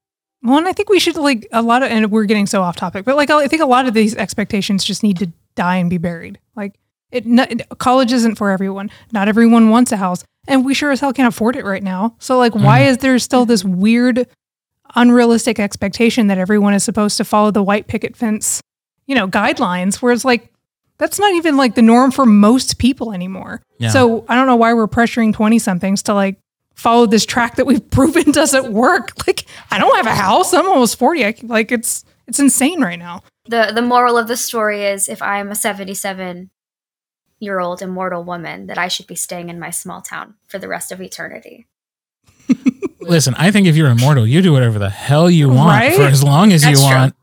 Well, and I think we should like a lot of, and we're getting so off topic, but like I think a lot of these expectations just need to die and be buried. Like it, not, college isn't for everyone. Not everyone wants a house, and we sure as hell can't afford it right now. So like, why is there still this weird, unrealistic expectation that everyone is supposed to follow the white picket fence, you know, guidelines? Where it's like that's not even like the norm for most people anymore. Yeah. So I don't know why we're pressuring twenty somethings to like follow this track that we've proven doesn't work. Like I don't have a house. I'm almost 40. I can- like it's it's insane right now. The the moral of the story is if I'm a 77 year old immortal woman that I should be staying in my small town for the rest of eternity. Listen, I think if you're immortal, you do whatever the hell you want Right? for as long as That's you true. want.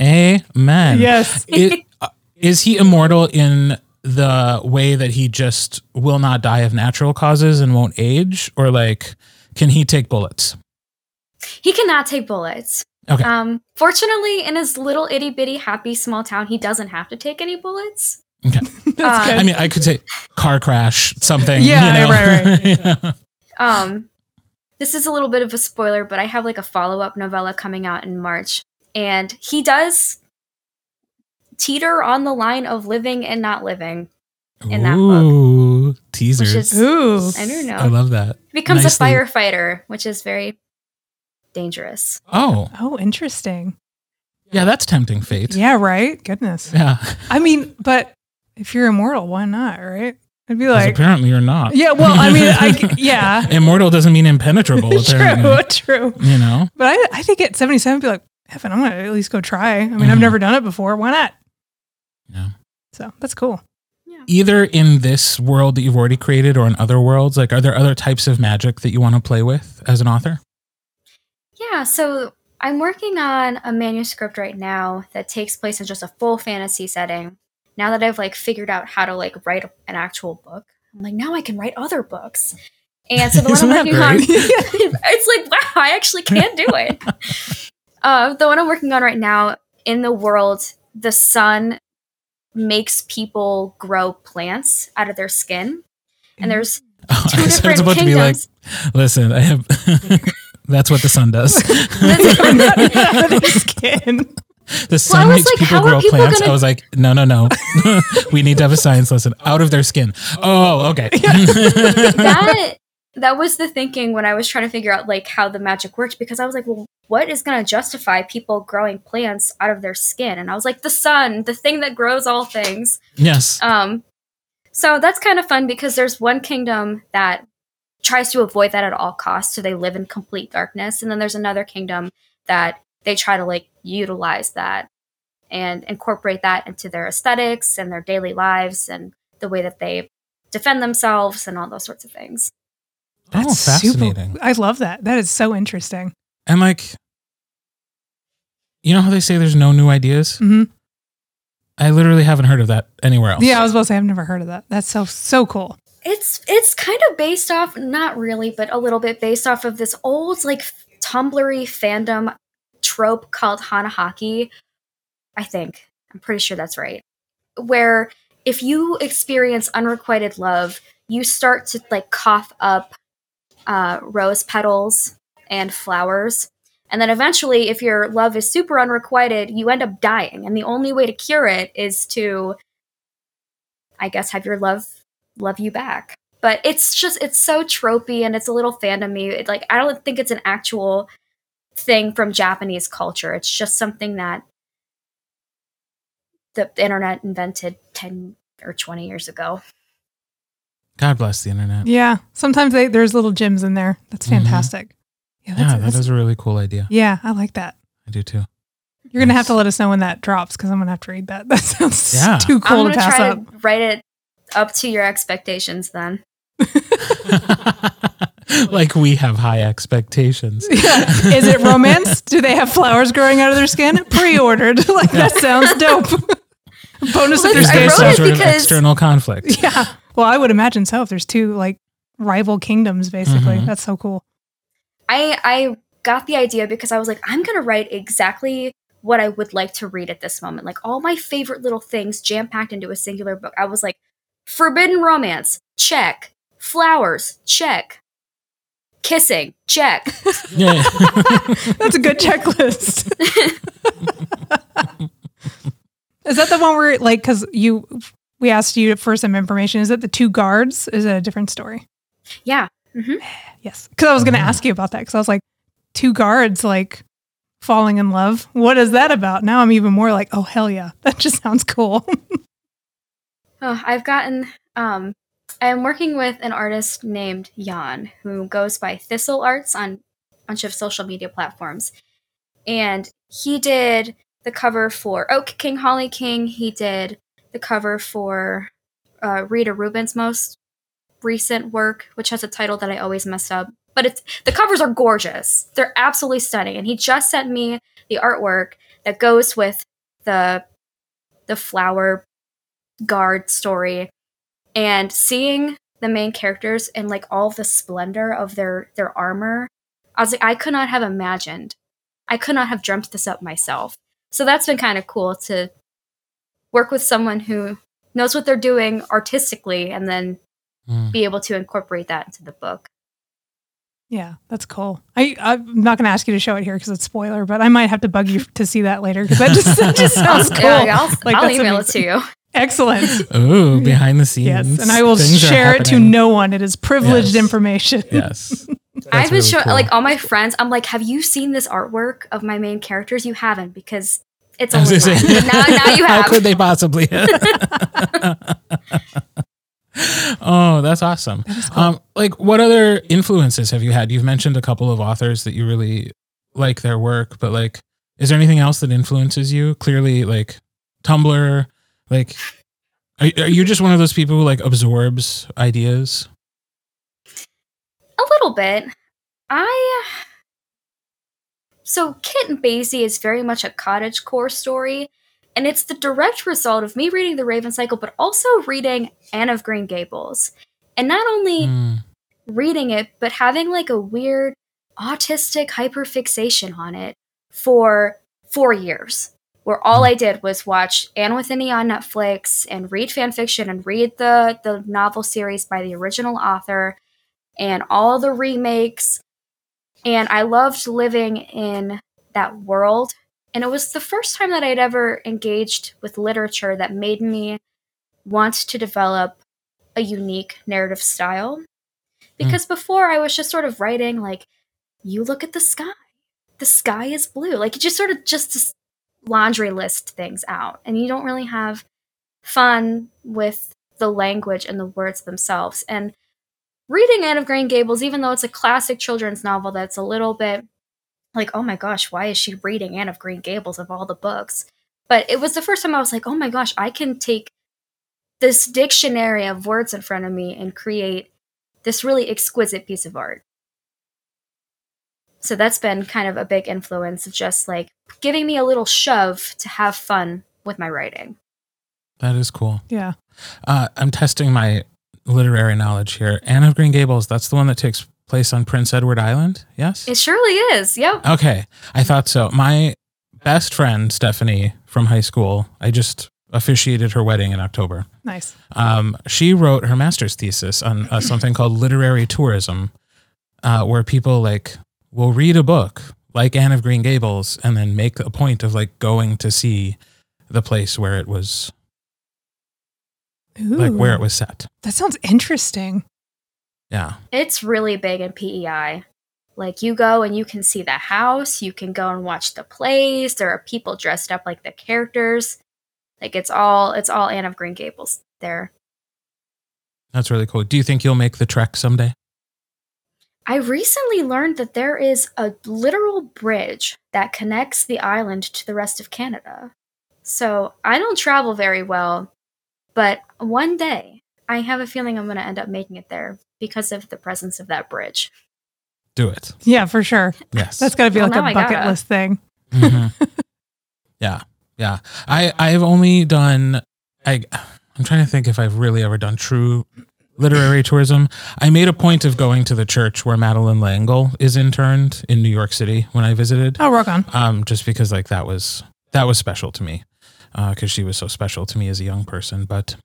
Amen. Yes. It- uh, is he immortal in the way that he just will not die of natural causes and won't age? Or like, can he take bullets? He cannot take bullets. Okay. Um, fortunately, in his little itty bitty happy small town, he doesn't have to take any bullets. Okay. That's Uh, good. I mean, I could say car crash, something. Yeah, you know? right, Yeah. Um, this is a little bit of a spoiler, but I have like a follow up novella coming out in March, and he does teeter on the line of living and not living. In that book. Ooh, teasers. is- Ooh. I don't know. I love that. He becomes Nicely- a firefighter, which is very dangerous. Oh, Oh, interesting. yeah, that's tempting fate. Yeah, right? Goodness. Yeah. I mean, but if you're immortal, why not, right? I'd be like, apparently you're not. yeah, well, I mean, I, yeah. Immortal doesn't mean impenetrable, apparently. true, true. You know? But I, I think at 77, I'd be like, Evan, I'm going to at least go try. I mean, I've Mhm. never done it before. Why not? Yeah. So that's cool. Either in this world that you've already created or in other worlds, like are there other types of magic that you want to play with as an author? Yeah, so I'm working on a manuscript right now that takes place in just a full fantasy setting. Now that I've like figured out how to like write an actual book, I'm like now I can write other books. And so the one I'm working on, it's like wow, I actually can do it. uh, the one I'm working on right now in the world, the sun makes people grow plants out of their skin, and there's Oh, two different about kingdoms. to be like, listen, I have. that's what the sun does. Skin. The sun was makes like, people grow people plants. gonna- I was like, no, no, no. we need to have a science lesson out of their skin. Oh, okay. that that was the thinking when I was trying to figure out like how the magic worked because I was like, well, what is going to justify people growing plants out of their skin? And I was like, the sun, the thing that grows all things. yes. Um, so that's kind of fun because there's one kingdom that tries to avoid that at all costs, so they live in complete darkness, and then there's another kingdom that they try to like utilize that and incorporate that into their aesthetics and their daily lives and the way that they defend themselves and all those sorts of things. oh, fascinating. I love that. That is so interesting. And like, you know how they say there's no new ideas? Mhm. I literally haven't heard of that anywhere else. Yeah, I was about to say I've never heard of that. That's so so cool. It's it's kind of based off, not really, but a little bit based off of this old like Tumblry fandom trope called Hanahaki. I think I'm pretty sure that's right. Where if you experience unrequited love, you start to like cough up uh, rose petals and flowers. And then eventually, if your love is super unrequited, you end up dying. And the only way to cure it is to, I guess, have your love love you back. But it's just it's so tropey and it's a little fandom-y. Like I don't think it's an actual thing from Japanese culture. It's just something that the internet invented 10 or 20 years ago. God bless the internet. Yeah. Sometimes they, there's little gems in there. That's Mhm. fantastic. Yeah, that's, Yeah, that that's- is a really cool idea. yeah, I like that. I do too. You're gonna have to let us know when that drops because I'm gonna have to read that. That sounds Yeah. too I'm cool gonna to pass try up. to write it up to your expectations then. like we have high expectations. Yeah. Is it romance? Do they have flowers growing out of their skin? Pre-ordered. Like that sounds dope. Bonus Well, if there's I wrote some it sort of because- external conflict. Yeah. Well, I would imagine so if there's two like rival kingdoms basically. Mhm. That's so cool. I I got the idea because I was like, I'm gonna write exactly what I would like to read at this moment. Like all my favorite little things jam packed into a singular book. I was like, forbidden romance, check. Flowers, check. Kissing, check. Yeah. That's a good checklist. Is that the one where like cuz you we asked you for some information. Is it the two guards? Is it a different story? yeah. Mm-hmm. Yes. Cuz I was going to Oh. ask you about that cuz I was like two guards like falling in love. What is that about? Now I'm even more like, "Oh hell yeah. That just sounds cool." Oh, I've gotten um I am working with an artist named Jan who goes by Thistle Arts on a bunch of social media platforms. And he did the cover for Oak King Holly King. He did the cover for uh, Rita Rubin's most recent work, which has a title that I always mess up. But it's the covers are gorgeous. They're absolutely stunning. And he just sent me the artwork that goes with the the flower guard story and seeing the main characters and like all the splendor of their their armor i was like i could not have imagined i could not have dreamt this up myself so that's been kind of cool to work with someone who knows what they're doing artistically and then Mm. be able to incorporate that into the book yeah, that's cool. I I'm not going to ask you to show it here cuz it's spoiler, but I might have to bug you to see that later cuz that just that just sounds cool. Yeah, i'll, Like, I'll email amazing. it to you Excellent. Ooh, behind the scenes. Yes, and I will Things share it to no one. It is privileged Yes. information. Yes. That's i've been really show- cool. like all my friends i'm like have you seen this artwork of my main characters you haven't because it's I was only gonna say- mine. now, now you have How could they possibly? oh, that's awesome. Um, like, what other influences have you had? You've mentioned a couple of authors that you really like their work, but like, is there anything else that influences you? Clearly, like Tumblr. Like, are, are you just one of those people who like absorbs ideas? A little bit. I. So, Kit and Basie is very much a cottage core story, and it's the direct result of me reading The Raven Cycle, but also reading Anne of Green Gables. And not only Hmm. reading it, but having like a weird autistic hyperfixation on it for four years, where all I did was watch Anne with Annie on Netflix and read fan fiction and read the, the novel series by the original author and all the remakes. And I loved living in that world. And it was the first time that I'd ever engaged with literature that made me want to develop a unique narrative style. Hmm. Because before I was just sort of writing, like, you look at the sky, the sky is blue. Like, you just sort of just laundry list things out. And you don't really have fun with the language and the words themselves. And reading Anne of Green Gables, even though it's a classic children's novel that's a little bit like, oh my gosh, why is she reading Anne of Green Gables of all the books? But it was the first time I was like, oh my gosh, I can take this dictionary of words in front of me and create this really exquisite piece of art. So that's been kind of a big influence, of just like giving me a little shove to have fun with my writing. That is cool. Yeah. Uh, I'm testing my literary knowledge here. Anne of Green Gables, that's the one that takes place on Prince Edward Island? Yes? It surely is. Yep. Okay. I thought so. My best friend, Stephanie, from high school, I just officiated her wedding in October. Nice. Um, she wrote her master's thesis on uh, something called literary tourism, uh, where people like will read a book like Anne of Green Gables and then make a point of like going to see the place where it was, like where it was set. That sounds interesting. Yeah. It's really big in PEI. Like you go and you can see the house, you can go and watch the plays. There are people dressed up like the characters. Like it's all it's all Anne of Green Gables there. That's really cool. Do you think you'll make the trek someday? I recently learned that there is a literal bridge that connects the island to the rest of Canada. So I don't travel very well, but one day I have a feeling I'm going to end up making it there because of the presence of that bridge. do it. Yeah, for sure. Yes. That's got to be Well, like a bucket gotta. list thing. Mhm. yeah, yeah. I I've only done. I I'm trying to think if I've really ever done true literary tourism. I made a point of going to the church where Madeleine L'Engle is interned in New York City when I visited. Oh, rock on. Um, just because like that was that was special to me, because she was so special to me as a young person. But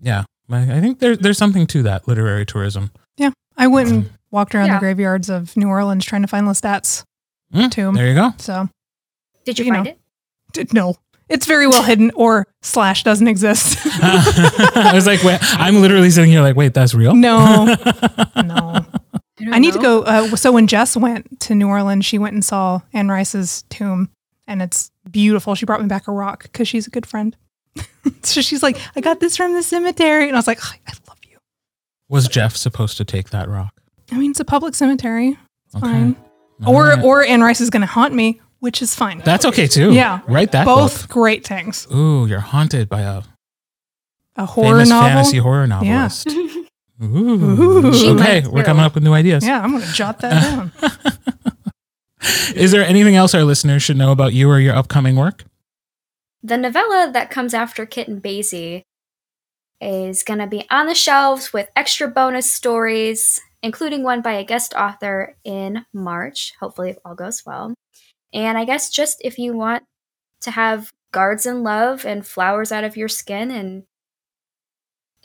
yeah, I, I think there, there's something to that literary tourism. Yeah, I went and walked around Yeah. the graveyards of New Orleans trying to find Lestat's Mm, tomb. There you go. So, Did you, You find know. it? Did, no, it's very well hidden or slash doesn't exist. I was like, wait, I'm literally sitting here like, wait, that's real? no, no. don't I need to go. Uh, so when Jess went to New Orleans, she went and saw Anne Rice's tomb, and it's beautiful. She brought me back a rock because she's a good friend. so she's like, I got this from the cemetery, and I was like, I love you. Was Jeff supposed to take that rock? I mean, it's a public cemetery. It's Okay. fine. All Or right. or Anne Rice is going to haunt me, which is fine. that's okay too. Yeah. Write that Both book. great things. Ooh, you're haunted by a A horror famous novel. fantasy horror novelist. Ooh. Ooh. Okay, we're coming up with new ideas. Yeah, I'm going to jot that down. Is there anything else our listeners should know about you or your upcoming work? The novella that comes after Kit and Basie is going to be on the shelves with extra bonus stories, including one by a guest author in March, hopefully, if all goes well. And I guess just if you want to have guards in love and flowers out of your skin and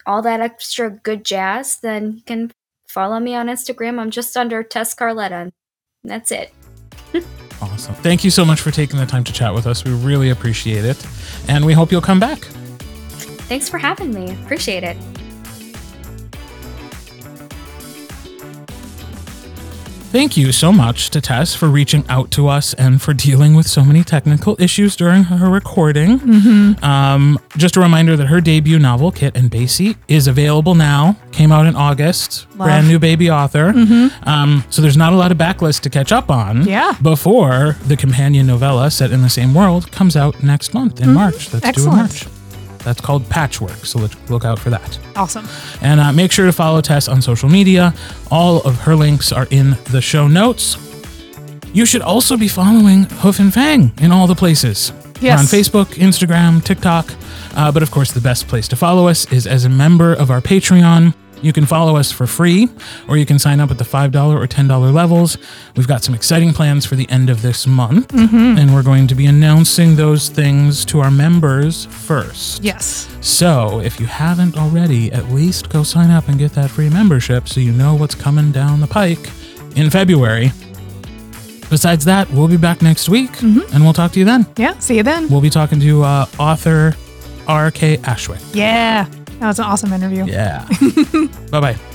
all that extra good jazz, then you can follow me on Instagram. I'm just under Tess Carletta. That's it. Awesome. Thank you so much for taking the time to chat with us. We really appreciate it. And we hope you'll come back. Thanks for having me. Appreciate it. Thank you so much to Tess for reaching out to us and for dealing with so many technical issues during her recording. Mm-hmm. Um, just a reminder that her debut novel, Kit and Basie, is available now. Came out in August. Love. Brand new baby author. Um, so there's not a lot of backlist to catch up on. Yeah. Before the companion novella set in the same world comes out next month in March. That's due in Excellent. March. That's called Patchwork. So look, look out for that. Awesome. And uh, make sure to follow Tess on social media. All of her links are in the show notes. You should also be following Hoof and Fang in all the places. We're on Facebook, Instagram, TikTok. Uh, but of course, the best place to follow us is as a member of our Patreon. You can follow us for free, or you can sign up at the $5 or $10 levels. We've got some exciting plans for the end of this month, and we're going to be announcing those things to our members first. Yes. So, if you haven't already, at least go sign up and get that free membership so you know what's coming down the pike in February. Besides that, we'll be back next week and we'll talk to you then. Yeah. See you then. We'll be talking to uh, author R.K. Ashwick. Yeah. That was an awesome interview. Yeah. bye bye.